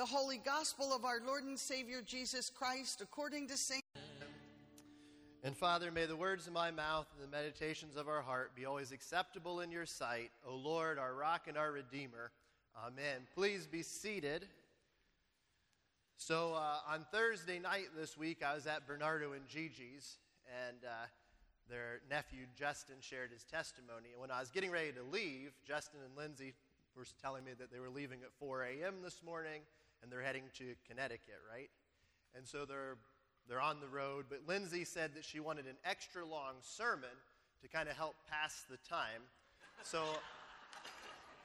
the holy gospel of our Lord and Savior Jesus Christ according to St. And Father, may the words of my mouth and the meditations of our heart be always acceptable in your sight, O Lord, our rock and our redeemer. Amen. Please be seated. So, uh, on Thursday night this week, I was at Bernardo and Gigi's, and uh, their nephew Justin shared his testimony. And when I was getting ready to leave, Justin and Lindsay were telling me that they were leaving at 4 a.m. this morning and they're heading to Connecticut, right? And so they're they're on the road, but Lindsay said that she wanted an extra long sermon to kind of help pass the time. So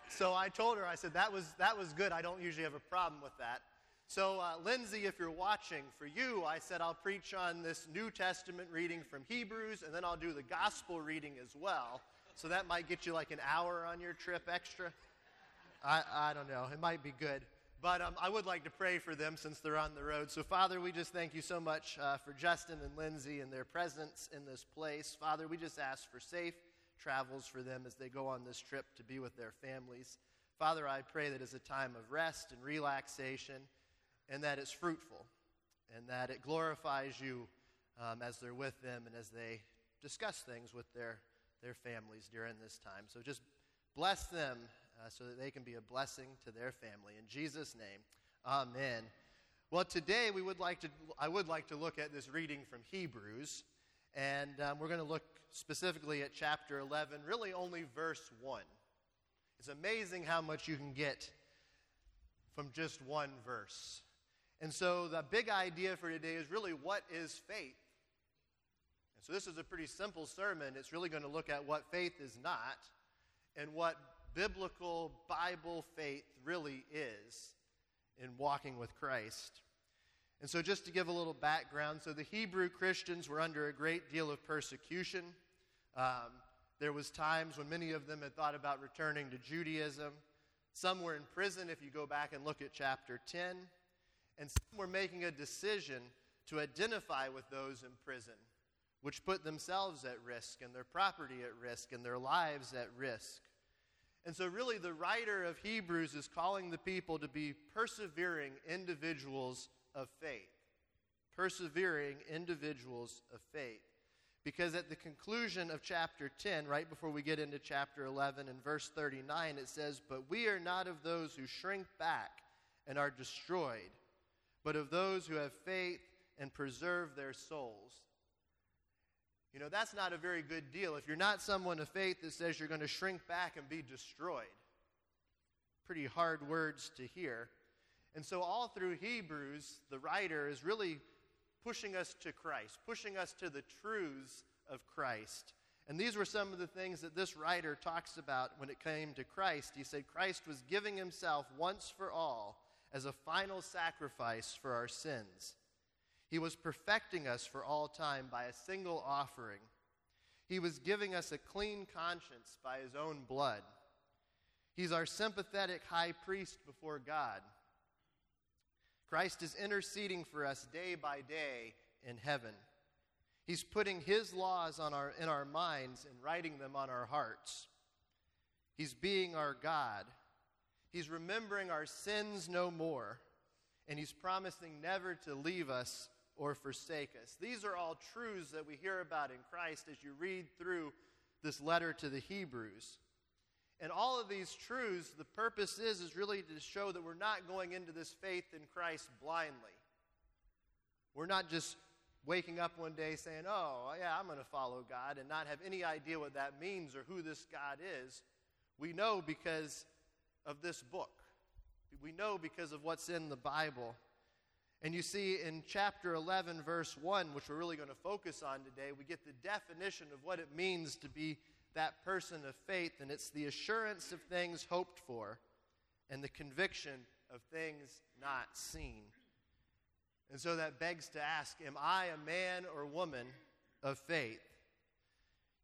so I told her I said that was that was good. I don't usually have a problem with that. So, uh, Lindsay, if you're watching, for you, I said I'll preach on this New Testament reading from Hebrews, and then I'll do the gospel reading as well. So that might get you like an hour on your trip extra. I, I don't know. It might be good. But um, I would like to pray for them since they're on the road. So, Father, we just thank you so much uh, for Justin and Lindsay and their presence in this place. Father, we just ask for safe travels for them as they go on this trip to be with their families. Father, I pray that it's a time of rest and relaxation and that it's fruitful and that it glorifies you um, as they're with them and as they discuss things with their, their families during this time. So just bless them uh, so that they can be a blessing to their family. In Jesus' name, amen. Well, today we would like to, I would like to look at this reading from Hebrews, and um, we're going to look specifically at chapter 11, really only verse 1. It's amazing how much you can get from just one verse. And so the big idea for today is really what is faith? And so this is a pretty simple sermon. It's really going to look at what faith is not and what biblical Bible faith really is in walking with Christ. And so, just to give a little background so the Hebrew Christians were under a great deal of persecution. Um, there was times when many of them had thought about returning to Judaism. Some were in prison, if you go back and look at chapter 10. And some were making a decision to identify with those in prison, which put themselves at risk and their property at risk and their lives at risk. And so, really, the writer of Hebrews is calling the people to be persevering individuals of faith. Persevering individuals of faith. Because at the conclusion of chapter 10, right before we get into chapter 11, and verse 39, it says, But we are not of those who shrink back and are destroyed, but of those who have faith and preserve their souls. You know, that's not a very good deal. If you're not someone of faith that says you're going to shrink back and be destroyed, pretty hard words to hear. And so, all through Hebrews, the writer is really pushing us to Christ, pushing us to the truths of Christ. And these were some of the things that this writer talks about when it came to Christ. He said Christ was giving himself once for all as a final sacrifice for our sins. He was perfecting us for all time by a single offering. He was giving us a clean conscience by his own blood. He's our sympathetic high priest before God. Christ is interceding for us day by day in heaven. He's putting his laws on our, in our minds and writing them on our hearts. He's being our God. He's remembering our sins no more. And he's promising never to leave us or forsake us. These are all truths that we hear about in Christ as you read through this letter to the Hebrews. And all of these truths, the purpose is, is really to show that we're not going into this faith in Christ blindly. We're not just waking up one day saying, oh, yeah, I'm going to follow God and not have any idea what that means or who this God is. We know because of this book. We know because of what's in the Bible. And you see in chapter 11, verse 1, which we're really going to focus on today, we get the definition of what it means to be that person of faith, and it's the assurance of things hoped for and the conviction of things not seen. And so that begs to ask Am I a man or woman of faith?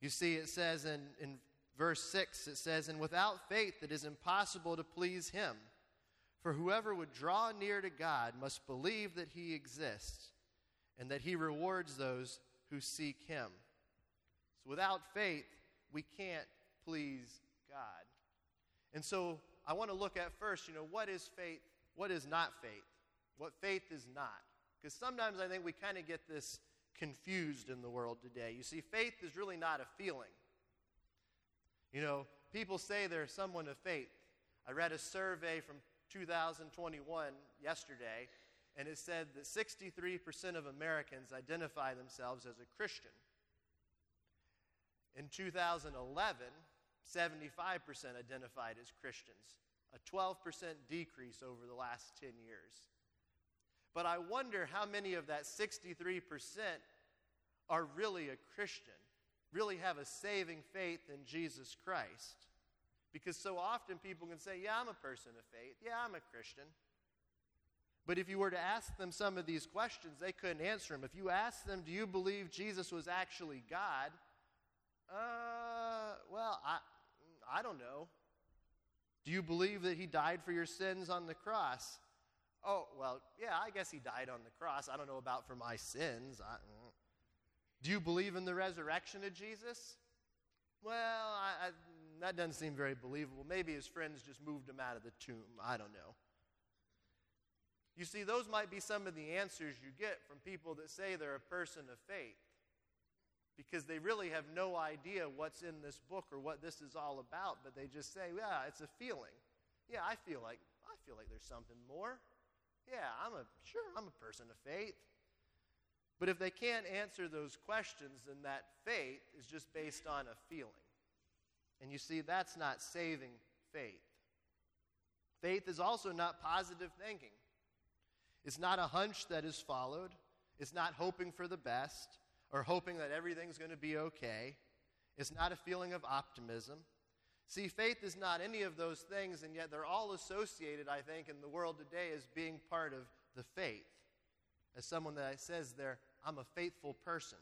You see, it says in, in verse 6, it says, And without faith it is impossible to please him. For whoever would draw near to God must believe that he exists and that he rewards those who seek him. So without faith, we can't please God. And so I want to look at first, you know, what is faith what is not faith, what faith is not. Because sometimes I think we kind of get this confused in the world today. You see, faith is really not a feeling. You know, people say they're someone of faith. I read a survey from 2021 yesterday, and it said that 63% of Americans identify themselves as a Christian. In 2011, 75% identified as Christians, a 12% decrease over the last 10 years. But I wonder how many of that 63% are really a Christian, really have a saving faith in Jesus Christ. Because so often people can say, Yeah, I'm a person of faith. Yeah, I'm a Christian. But if you were to ask them some of these questions, they couldn't answer them. If you ask them, Do you believe Jesus was actually God? Uh, well, I, I don't know. Do you believe that he died for your sins on the cross? Oh, well, yeah, I guess he died on the cross. I don't know about for my sins. I, mm. do you believe in the resurrection of Jesus? Well, I, I, that doesn't seem very believable. Maybe his friends just moved him out of the tomb. I don't know. You see, those might be some of the answers you get from people that say they're a person of faith because they really have no idea what's in this book or what this is all about, but they just say, yeah, it's a feeling. Yeah, I feel like I feel like there's something more. Yeah, I'm a sure I'm a person of faith. But if they can't answer those questions, then that faith is just based on a feeling. And you see, that's not saving faith. Faith is also not positive thinking. It's not a hunch that is followed. It's not hoping for the best or hoping that everything's going to be okay. It's not a feeling of optimism. See, faith is not any of those things, and yet they're all associated, I think, in the world today as being part of the faith. As someone that says there, I'm a faithful person.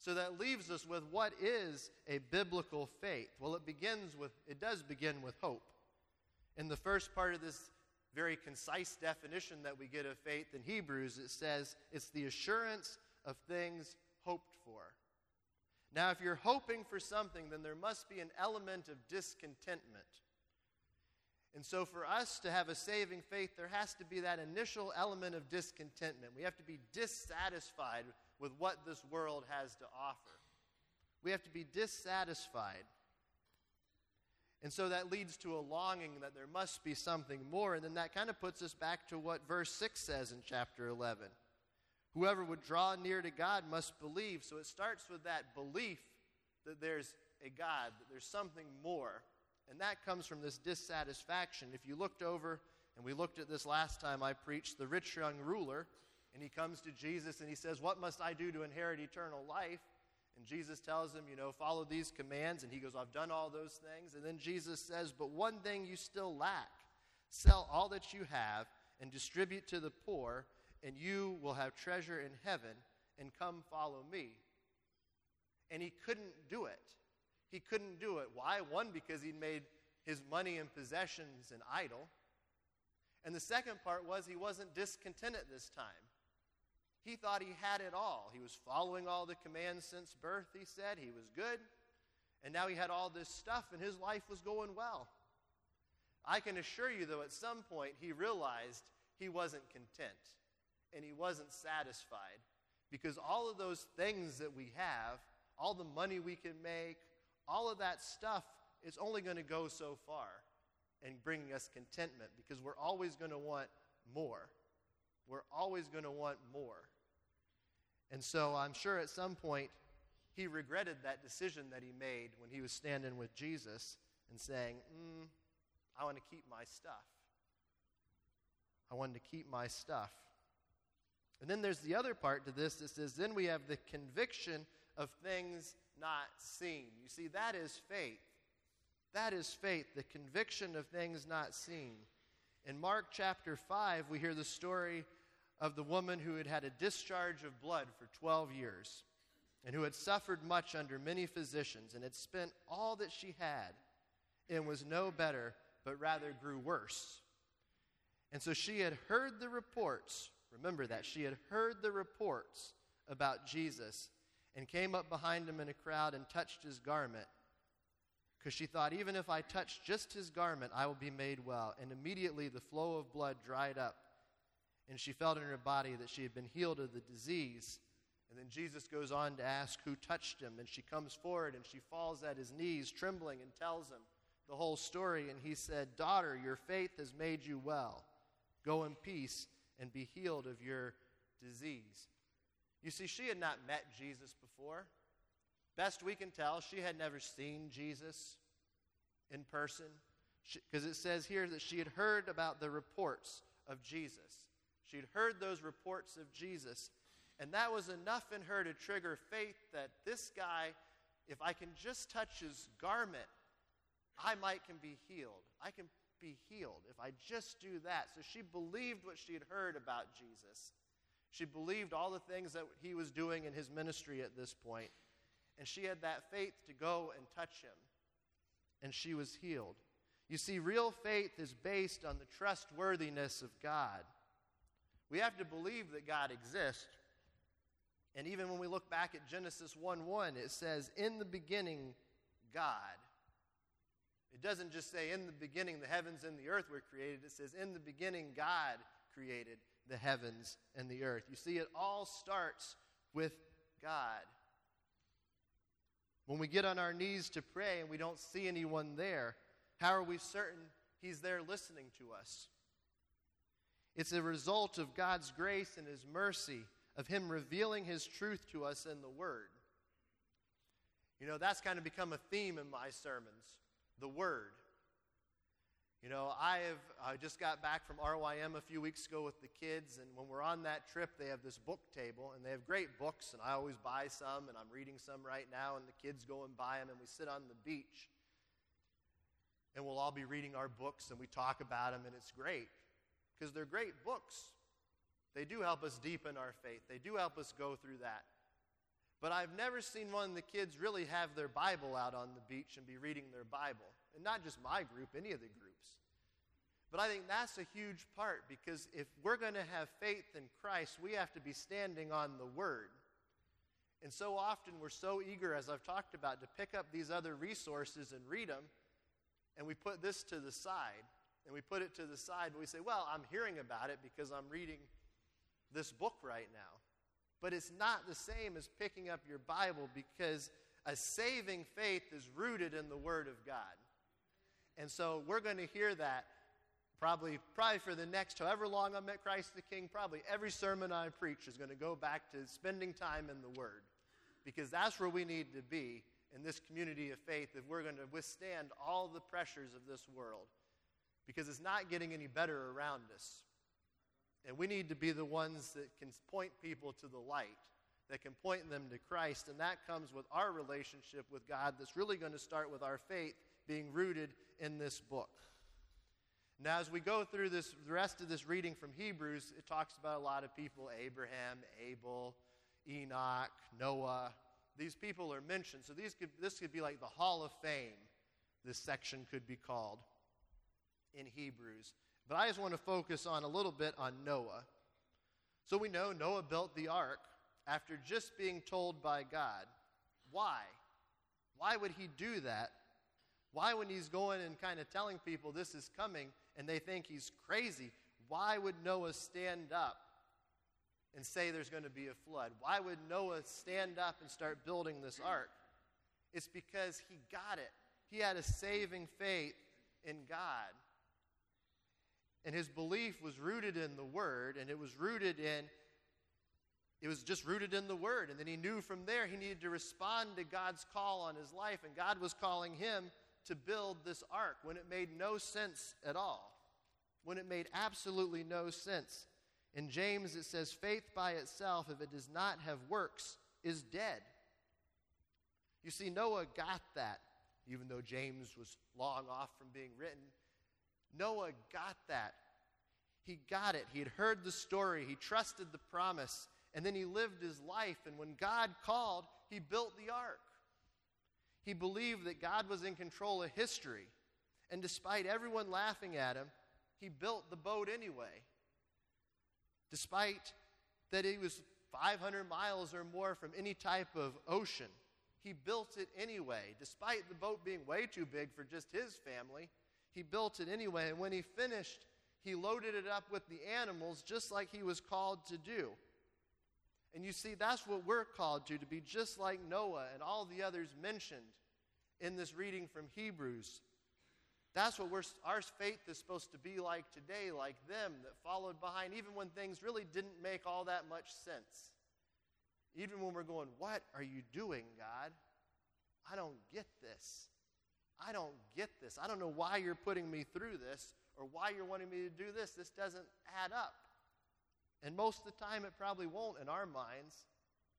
So that leaves us with what is a biblical faith? Well, it begins with, it does begin with hope. In the first part of this very concise definition that we get of faith in Hebrews, it says it's the assurance of things hoped for. Now, if you're hoping for something, then there must be an element of discontentment. And so, for us to have a saving faith, there has to be that initial element of discontentment. We have to be dissatisfied with what this world has to offer. We have to be dissatisfied. And so that leads to a longing that there must be something more. And then that kind of puts us back to what verse 6 says in chapter 11. Whoever would draw near to God must believe. So it starts with that belief that there's a God, that there's something more. And that comes from this dissatisfaction. If you looked over, and we looked at this last time I preached, the rich young ruler, and he comes to Jesus and he says, What must I do to inherit eternal life? And Jesus tells him, You know, follow these commands. And he goes, I've done all those things. And then Jesus says, But one thing you still lack sell all that you have and distribute to the poor and you will have treasure in heaven, and come follow me. And he couldn't do it. He couldn't do it. Why? One, because he'd made his money and possessions an idol. And the second part was he wasn't discontented this time. He thought he had it all. He was following all the commands since birth, he said. He was good. And now he had all this stuff, and his life was going well. I can assure you, though, at some point he realized he wasn't content and he wasn't satisfied because all of those things that we have, all the money we can make, all of that stuff is only going to go so far in bringing us contentment because we're always going to want more. We're always going to want more. And so I'm sure at some point he regretted that decision that he made when he was standing with Jesus and saying, mm, I want to keep my stuff. I wanted to keep my stuff. And then there's the other part to this that says, then we have the conviction of things not seen. You see, that is faith. That is faith, the conviction of things not seen. In Mark chapter 5, we hear the story of the woman who had had a discharge of blood for 12 years and who had suffered much under many physicians and had spent all that she had and was no better, but rather grew worse. And so she had heard the reports Remember that. She had heard the reports about Jesus and came up behind him in a crowd and touched his garment. because she thought, even if I touch just his garment, I will be made well. And immediately the flow of blood dried up, and she felt in her body that she had been healed of the disease. And then Jesus goes on to ask who touched him, and she comes forward and she falls at his knees, trembling, and tells him the whole story. And he said, Daughter, your faith has made you well. Go in peace and be healed of your disease. You see, she had not met Jesus before. Best we can tell, she had never seen Jesus in person because it says here that she had heard about the reports of Jesus. She'd heard those reports of Jesus, and that was enough in her to trigger faith that this guy, if I can just touch his garment, I might can be healed. I can be healed if I just do that. So she believed what she had heard about Jesus. She believed all the things that he was doing in his ministry at this. And she had that faith to go and touch him. And she was healed. You see, real faith is based on the trustworthiness of God. We have to believe that God exists. And even when we look back at Genesis 1 1, it says, In the beginning, God. It doesn't just say, In the beginning, the heavens and the earth were created. It says, In the beginning, God created the heavens and the earth. You see, it all starts with God. When we get on our knees to pray and we don't see anyone there, how are we certain He's there listening to us? It's a result of God's grace and His mercy, of Him revealing His truth to us in the Word. You know, that's kind of become a theme in my sermons the Word. You know, I have I just got back from RYM a few weeks ago with the kids, and when we're on that trip, they have this book table, and they have great books, and I always buy some, and I'm reading some right now, and the kids go and buy them, and we sit on the beach, and we'll all be reading our books, and we talk about them, and it's great because they're great books. They do help us deepen our faith. They do help us go through that. But I've never seen one of the kids really have their Bible out on the beach and be reading their Bible. And not just my group, any of the groups. But I think that's a huge part because if we're going to have faith in Christ, we have to be standing on the Word. And so often we're so eager, as I've talked about, to pick up these other resources and read them, and we put this to the side. And we put it to the side, but we say, well, I'm hearing about it because I'm reading this book right now. But it's not the same as picking up your Bible because a saving faith is rooted in the Word of God. And so we're going to hear that probably, probably for the next however long I'm at Christ the King, probably every sermon I preach is going to go back to spending time in the Word. Because that's where we need to be in this community of faith if we're going to withstand all the pressures of this world. Because it's not getting any better around us. And we need to be the ones that can point people to the light, that can point them to Christ. And that comes with our relationship with God that's really going to start with our faith being rooted in this book. Now, as we go through this, the rest of this reading from Hebrews, it talks about a lot of people Abraham, Abel, Enoch, Noah. These people are mentioned. So these could, this could be like the Hall of Fame, this section could be called in Hebrews. But I just want to focus on a little bit on Noah. So we know Noah built the ark after just being told by God. Why? Why would he do that? Why, when he's going and kind of telling people this is coming and they think he's crazy, why would Noah stand up and say there's going to be a flood? Why would Noah stand up and start building this ark? It's because he got it. He had a saving faith in God. And his belief was rooted in the Word, and it was rooted in, it was just rooted in the Word. And then he knew from there he needed to respond to God's call on his life, and God was calling him to build this ark when it made no sense at all, when it made absolutely no sense. In James, it says, faith by itself, if it does not have works, is dead. You see, Noah got that, even though James was long off from being written. Noah got that. He got it. He had heard the story, he trusted the promise, and then he lived his life. And when God called, he built the ark. He believed that God was in control of history. And despite everyone laughing at him, he built the boat anyway. Despite that he was 500 miles or more from any type of ocean, he built it anyway. Despite the boat being way too big for just his family, he built it anyway. And when he finished, he loaded it up with the animals just like he was called to do. And you see, that's what we're called to, to be just like Noah and all the others mentioned in this reading from Hebrews. That's what we're, our faith is supposed to be like today, like them that followed behind, even when things really didn't make all that much sense. Even when we're going, What are you doing, God? I don't get this. I don't get this. I don't know why you're putting me through this or why you're wanting me to do this. This doesn't add up. And most of the time, it probably won't in our minds,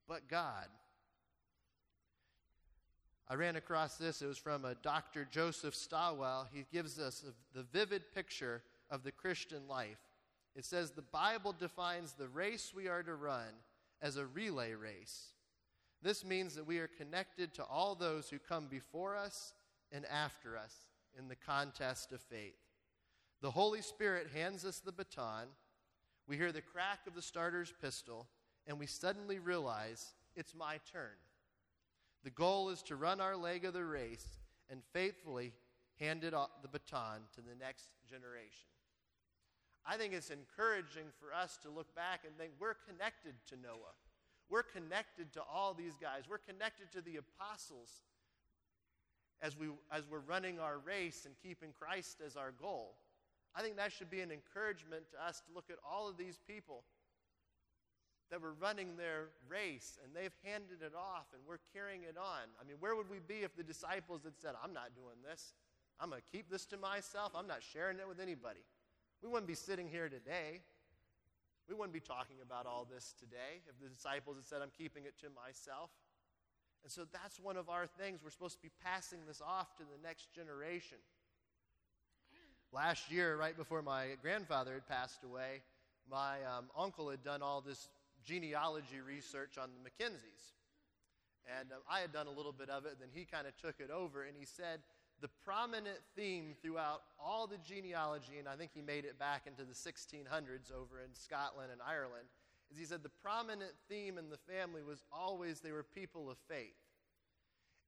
but God. I ran across this. It was from a Dr. Joseph Stowell. He gives us a, the vivid picture of the Christian life. It says the Bible defines the race we are to run as a relay race. This means that we are connected to all those who come before us and after us in the contest of faith. The Holy Spirit hands us the baton. We hear the crack of the starter's pistol, and we suddenly realize it's my turn. The goal is to run our leg of the race and faithfully hand it off the baton to the next generation. I think it's encouraging for us to look back and think we're connected to Noah. We're connected to all these guys. We're connected to the apostles as, we, as we're running our race and keeping Christ as our goal. I think that should be an encouragement to us to look at all of these people that were running their race and they've handed it off and we're carrying it on. I mean, where would we be if the disciples had said, I'm not doing this? I'm going to keep this to myself. I'm not sharing it with anybody. We wouldn't be sitting here today. We wouldn't be talking about all this today if the disciples had said, I'm keeping it to myself. And so that's one of our things. We're supposed to be passing this off to the next generation. Last year, right before my grandfather had passed away, my um, uncle had done all this genealogy research on the Mackenzies. And um, I had done a little bit of it, and then he kind of took it over, and he said the prominent theme throughout all the genealogy, and I think he made it back into the 1600s over in Scotland and Ireland, he said the prominent theme in the family was always they were people of faith.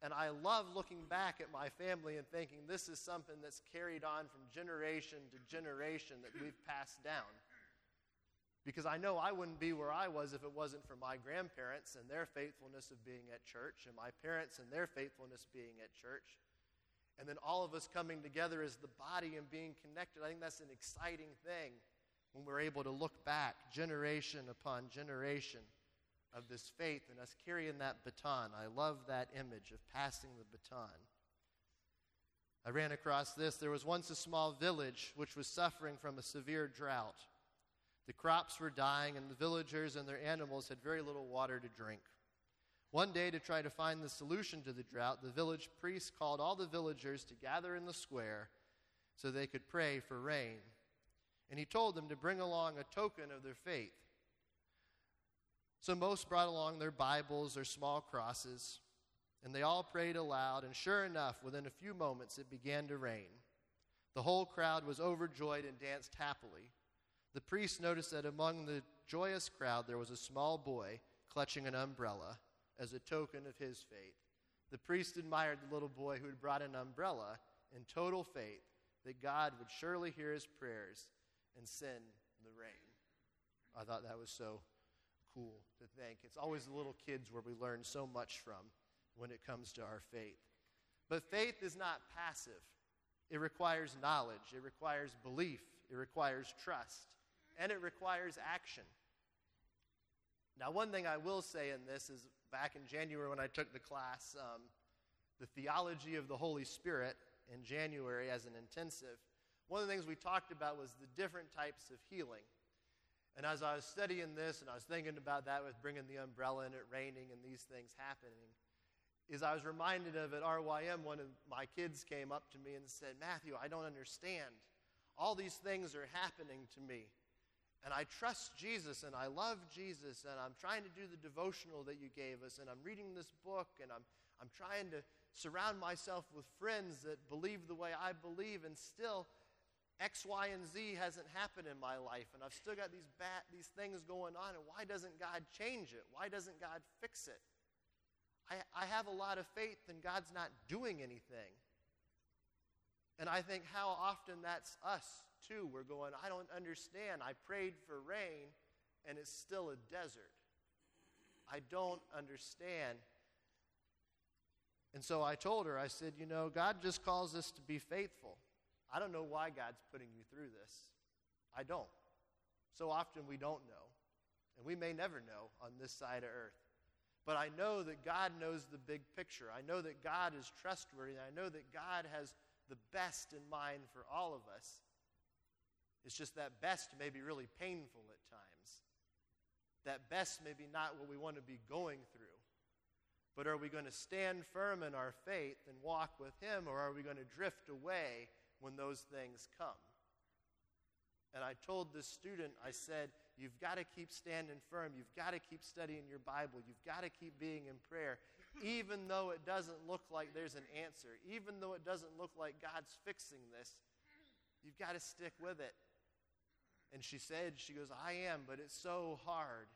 And I love looking back at my family and thinking this is something that's carried on from generation to generation that we've passed down. Because I know I wouldn't be where I was if it wasn't for my grandparents and their faithfulness of being at church, and my parents and their faithfulness being at church and then all of us coming together as the body and being connected. I think that's an exciting thing when we're able to look back generation upon generation of this faith and us carrying that baton. I love that image of passing the baton. I ran across this. There was once a small village which was suffering from a severe drought. The crops were dying, and the villagers and their animals had very little water to drink. One day, to try to find the solution to the drought, the village priest called all the villagers to gather in the square so they could pray for rain. And he told them to bring along a token of their faith. So most brought along their Bibles or small crosses, and they all prayed aloud, and sure enough, within a few moments it began to rain. The whole crowd was overjoyed and danced happily. The priest noticed that among the joyous crowd there was a small boy clutching an umbrella as a token of his faith. The priest admired the little boy who had brought an umbrella in total faith that God would surely hear his prayers and send the rain. I thought that was so cool to think. It's always the little kids where we learn so much from when it comes to our faith. But faith is not passive, it requires knowledge, it requires belief, it requires trust, and it requires action. Now, one thing I will say in this is back in January when I took the class, um, the theology of the Holy Spirit in January as an intensive, one of the things we talked about was the different types of healing. And as I was studying this and I was thinking about that with bringing the umbrella and it raining and these things happening, is I was reminded of at RYM, one of my kids came up to me and said, Matthew, I don't understand. All these things are happening to me and I trust Jesus and I love Jesus and I'm trying to do the devotional that you gave us and I'm reading this book and I'm, I'm trying to surround myself with friends that believe the way I believe and still X, Y, and Z hasn't happened in my life and I've still got these bad, these things going on and why doesn't God change it? Why doesn't God fix it? I, I have a lot of faith and God's not doing anything. And I think how often that's us too. We're going, I don't understand. I prayed for rain and it's still a desert. I don't understand. And so I told her, I said, you know, God just calls us to be faithful. I don't know why God's putting you through this. I don't. So often we don't know. And we may never know on this side of earth. But I know that God knows the big picture. I know that God is trustworthy. I know that God has the best in mind for all of us. It's just that best may be really painful at times. That best may be not what we want to be going through. But are we going to stand firm in our faith and walk with Him, or are we going to drift away when those things come? And I told this student, I said, You've got to keep standing firm. You've got to keep studying your Bible. You've got to keep being in prayer, even though it doesn't look like there's an answer, even though it doesn't look like God's fixing this. You've got to stick with it. And she said, She goes, I am, but it's so hard.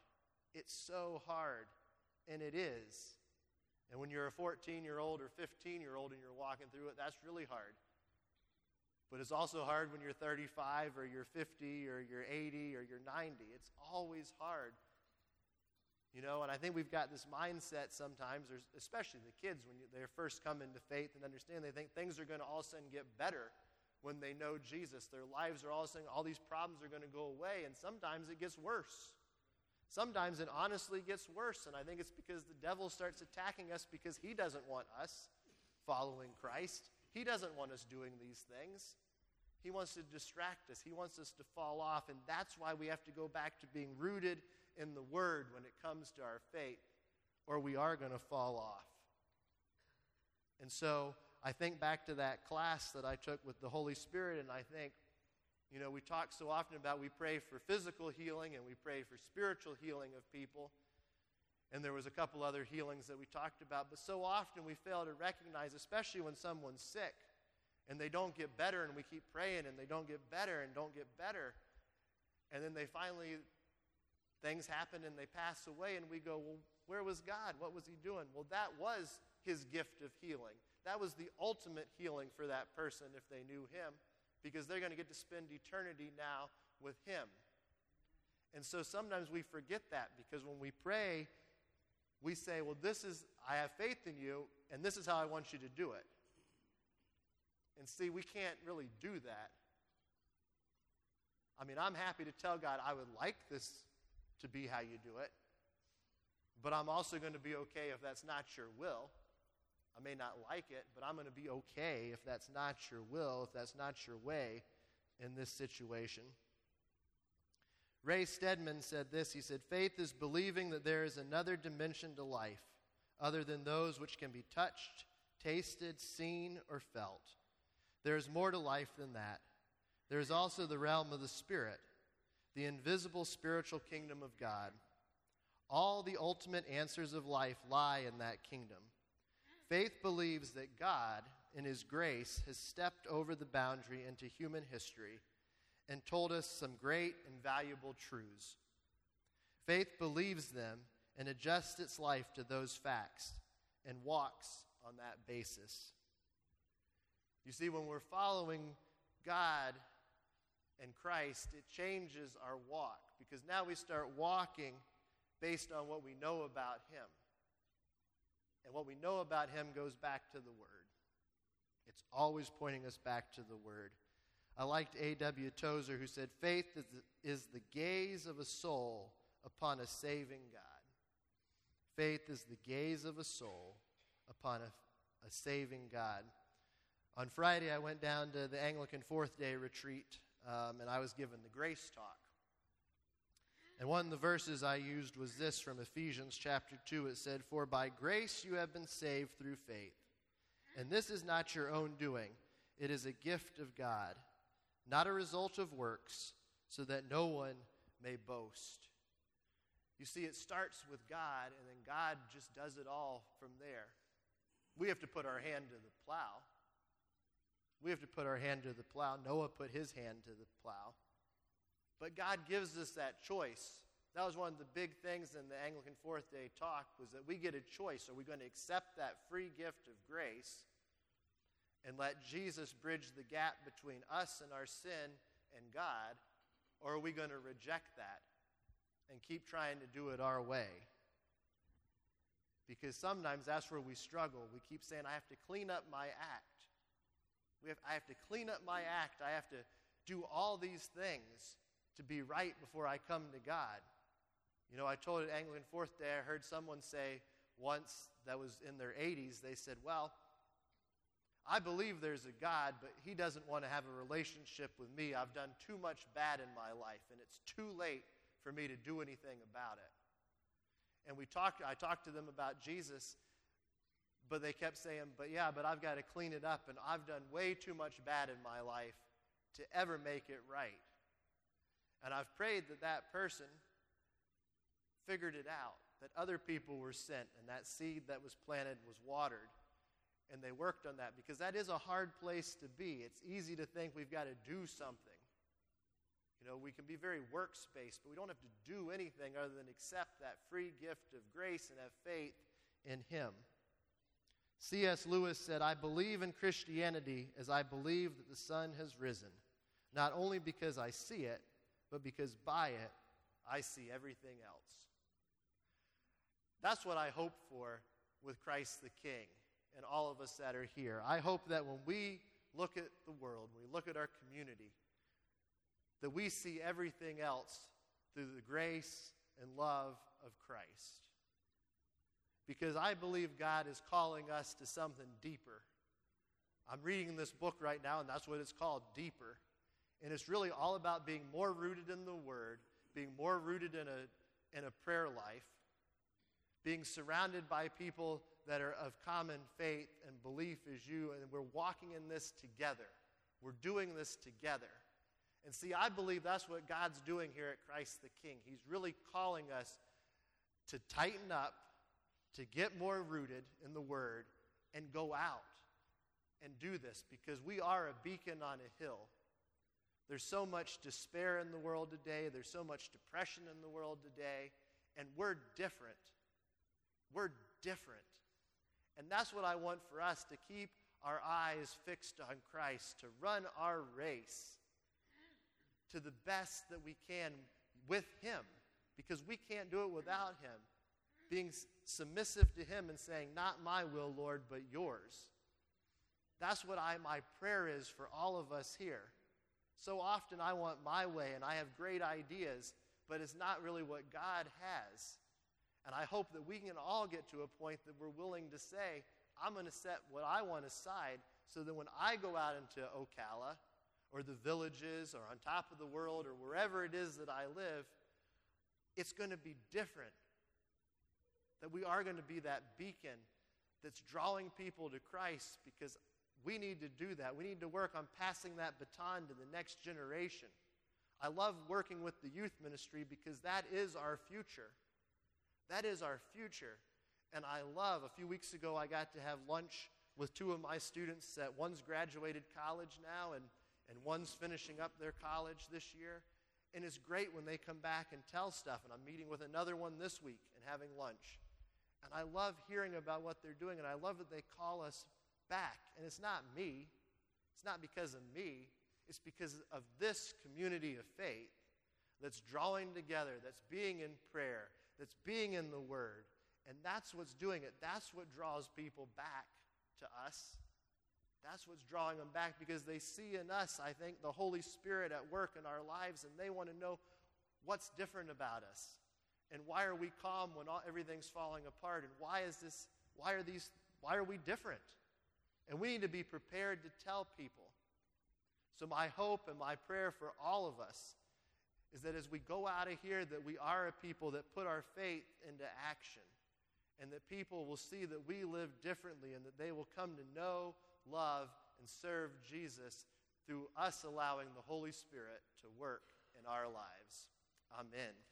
It's so hard. And it is. And when you're a 14 year old or 15 year old and you're walking through it, that's really hard. But it's also hard when you're 35 or you're 50 or you're 80 or you're 90. It's always hard. You know, and I think we've got this mindset sometimes, especially the kids, when they first come into faith and understand, they think things are going to all of a sudden get better when they know Jesus. Their lives are all of a sudden, all these problems are going to go away, and sometimes it gets worse. Sometimes it honestly gets worse, and I think it's because the devil starts attacking us because he doesn't want us following Christ. He doesn't want us doing these things. He wants to distract us. He wants us to fall off, and that's why we have to go back to being rooted in the Word when it comes to our faith, or we are going to fall off. And so I think back to that class that I took with the Holy Spirit, and I think, you know, we talk so often about we pray for physical healing and we pray for spiritual healing of people. And there was a couple other healings that we talked about, but so often we fail to recognize, especially when someone's sick and they don't get better, and we keep praying and they don't get better and don't get better. And then they finally, things happen and they pass away, and we go, Well, where was God? What was He doing? Well, that was His gift of healing. That was the ultimate healing for that person if they knew Him, because they're going to get to spend eternity now with Him. And so sometimes we forget that because when we pray, we say, Well, this is, I have faith in you, and this is how I want you to do it. And see, we can't really do that. I mean, I'm happy to tell God I would like this to be how you do it, but I'm also going to be okay if that's not your will. I may not like it, but I'm going to be okay if that's not your will, if that's not your way in this situation. Ray Stedman said this. He said, Faith is believing that there is another dimension to life other than those which can be touched, tasted, seen, or felt. There is more to life than that. There is also the realm of the Spirit, the invisible spiritual kingdom of God. All the ultimate answers of life lie in that kingdom. Faith believes that God, in His grace, has stepped over the boundary into human history and told us some great and valuable truths. Faith believes them and adjusts its life to those facts and walks on that basis. You see, when we're following God and Christ, it changes our walk because now we start walking based on what we know about Him. And what we know about Him goes back to the Word. It's always pointing us back to the Word. I liked A.W. Tozer, who said, Faith is the, gaze of a soul upon a saving God. Faith is the gaze of a soul upon a, a saving God. On Friday, I went down to the Anglican Fourth Day retreat, um, and I was given the grace talk. And one of the verses I used was this from Ephesians chapter 2. It said, For by grace you have been saved through faith. And this is not your own doing, it is a gift of God not a result of works, so that no one may boast. You see, it starts with God, and then God just does it all from there. We have to put our hand to the plow. We have to put our hand to the plow. Noah put his hand to the plow. But God gives us that choice. That was one of the big things in the Anglican Fourth Day talk was that we get a choice. Are we going to accept that free gift of grace and let Jesus bridge the gap between us and our sin and God, or are we going to reject that and keep trying to do it our way? Because sometimes that's where we struggle. We keep saying, I have to clean up my act. We have, I have to clean up my act. I have to do all these things to be right before I come to God. You know, I told at Anglican Fourth Day, I heard someone say once that was in their 80s, they said, Well, I believe there's a God, but He doesn't want to have a relationship with me. I've done too much bad in my life, and it's too late for me to do anything about it. And we talked, I talked to them about Jesus, but they kept saying, But yeah, but I've got to clean it up, and I've done way too much bad in my life to ever make it right. And I've prayed that that person figured it out, that other people were sent, and that seed that was planted was watered and they worked on that because that is a hard place to be. It's easy to think we've got to do something. You know, we can be very works-based, but we don't have to do anything other than accept that free gift of grace and have faith in Him. C.S. Lewis said, I believe in Christianity as I believe that the sun has risen, not only because I see it, but because by it I see everything else. That's what I hope for with Christ the King and all of us that are here. I hope that when we look at the world, when we look at our community, that we see everything else through the grace and love of Christ. Because I believe God is calling us to something deeper. I'm reading this book right now, and that's what it's called Deeper. And it's really all about being more rooted in the Word, being more rooted in a, in a prayer life, being surrounded by people that are of common faith and belief as you, and we're walking in this together. We're doing this together. And see, I believe that's what God's doing here at Christ the King. He's really calling us to tighten up, to get more rooted in the Word, and go out and do this because we are a beacon on a hill. There's so much despair in the world today, there's so much depression in the world today, and we're different. We're different. And that's what I want for us to keep our eyes fixed on Christ, to run our race to the best that we can with Him, because we can't do it without Him. Being submissive to Him and saying, Not my will, Lord, but yours. That's what I, my prayer is for all of us here. So often I want my way and I have great ideas, but it's not really what God has. And I hope that we can all get to a point that we're willing to say, I'm going to set what I want aside so that when I go out into Ocala or the villages or on top of the world or wherever it is that I live, it's going to be different. That we are going to be that beacon that's drawing people to Christ because we need to do that. We need to work on passing that baton to the next generation. I love working with the youth ministry because that is our future. That is our future. And I love, a few weeks ago, I got to have lunch with two of my students that one's graduated college now and, and one's finishing up their college this year. And it's great when they come back and tell stuff. And I'm meeting with another one this week and having lunch. And I love hearing about what they're doing, and I love that they call us back. And it's not me, it's not because of me, it's because of this community of faith that's drawing together, that's being in prayer, that's being in the Word. And that's what's doing it. That's what draws people back to us. That's what's drawing them back because they see in us, I think, the Holy Spirit at work in our lives and they want to know what's different about us. And why are we calm when all, everything's falling apart? And why is this, why are these, why are we different? And we need to be prepared to tell people. So, my hope and my prayer for all of us is that as we go out of here that we are a people that put our faith into action and that people will see that we live differently and that they will come to know, love, and serve Jesus through us allowing the Holy Spirit to work in our lives. Amen.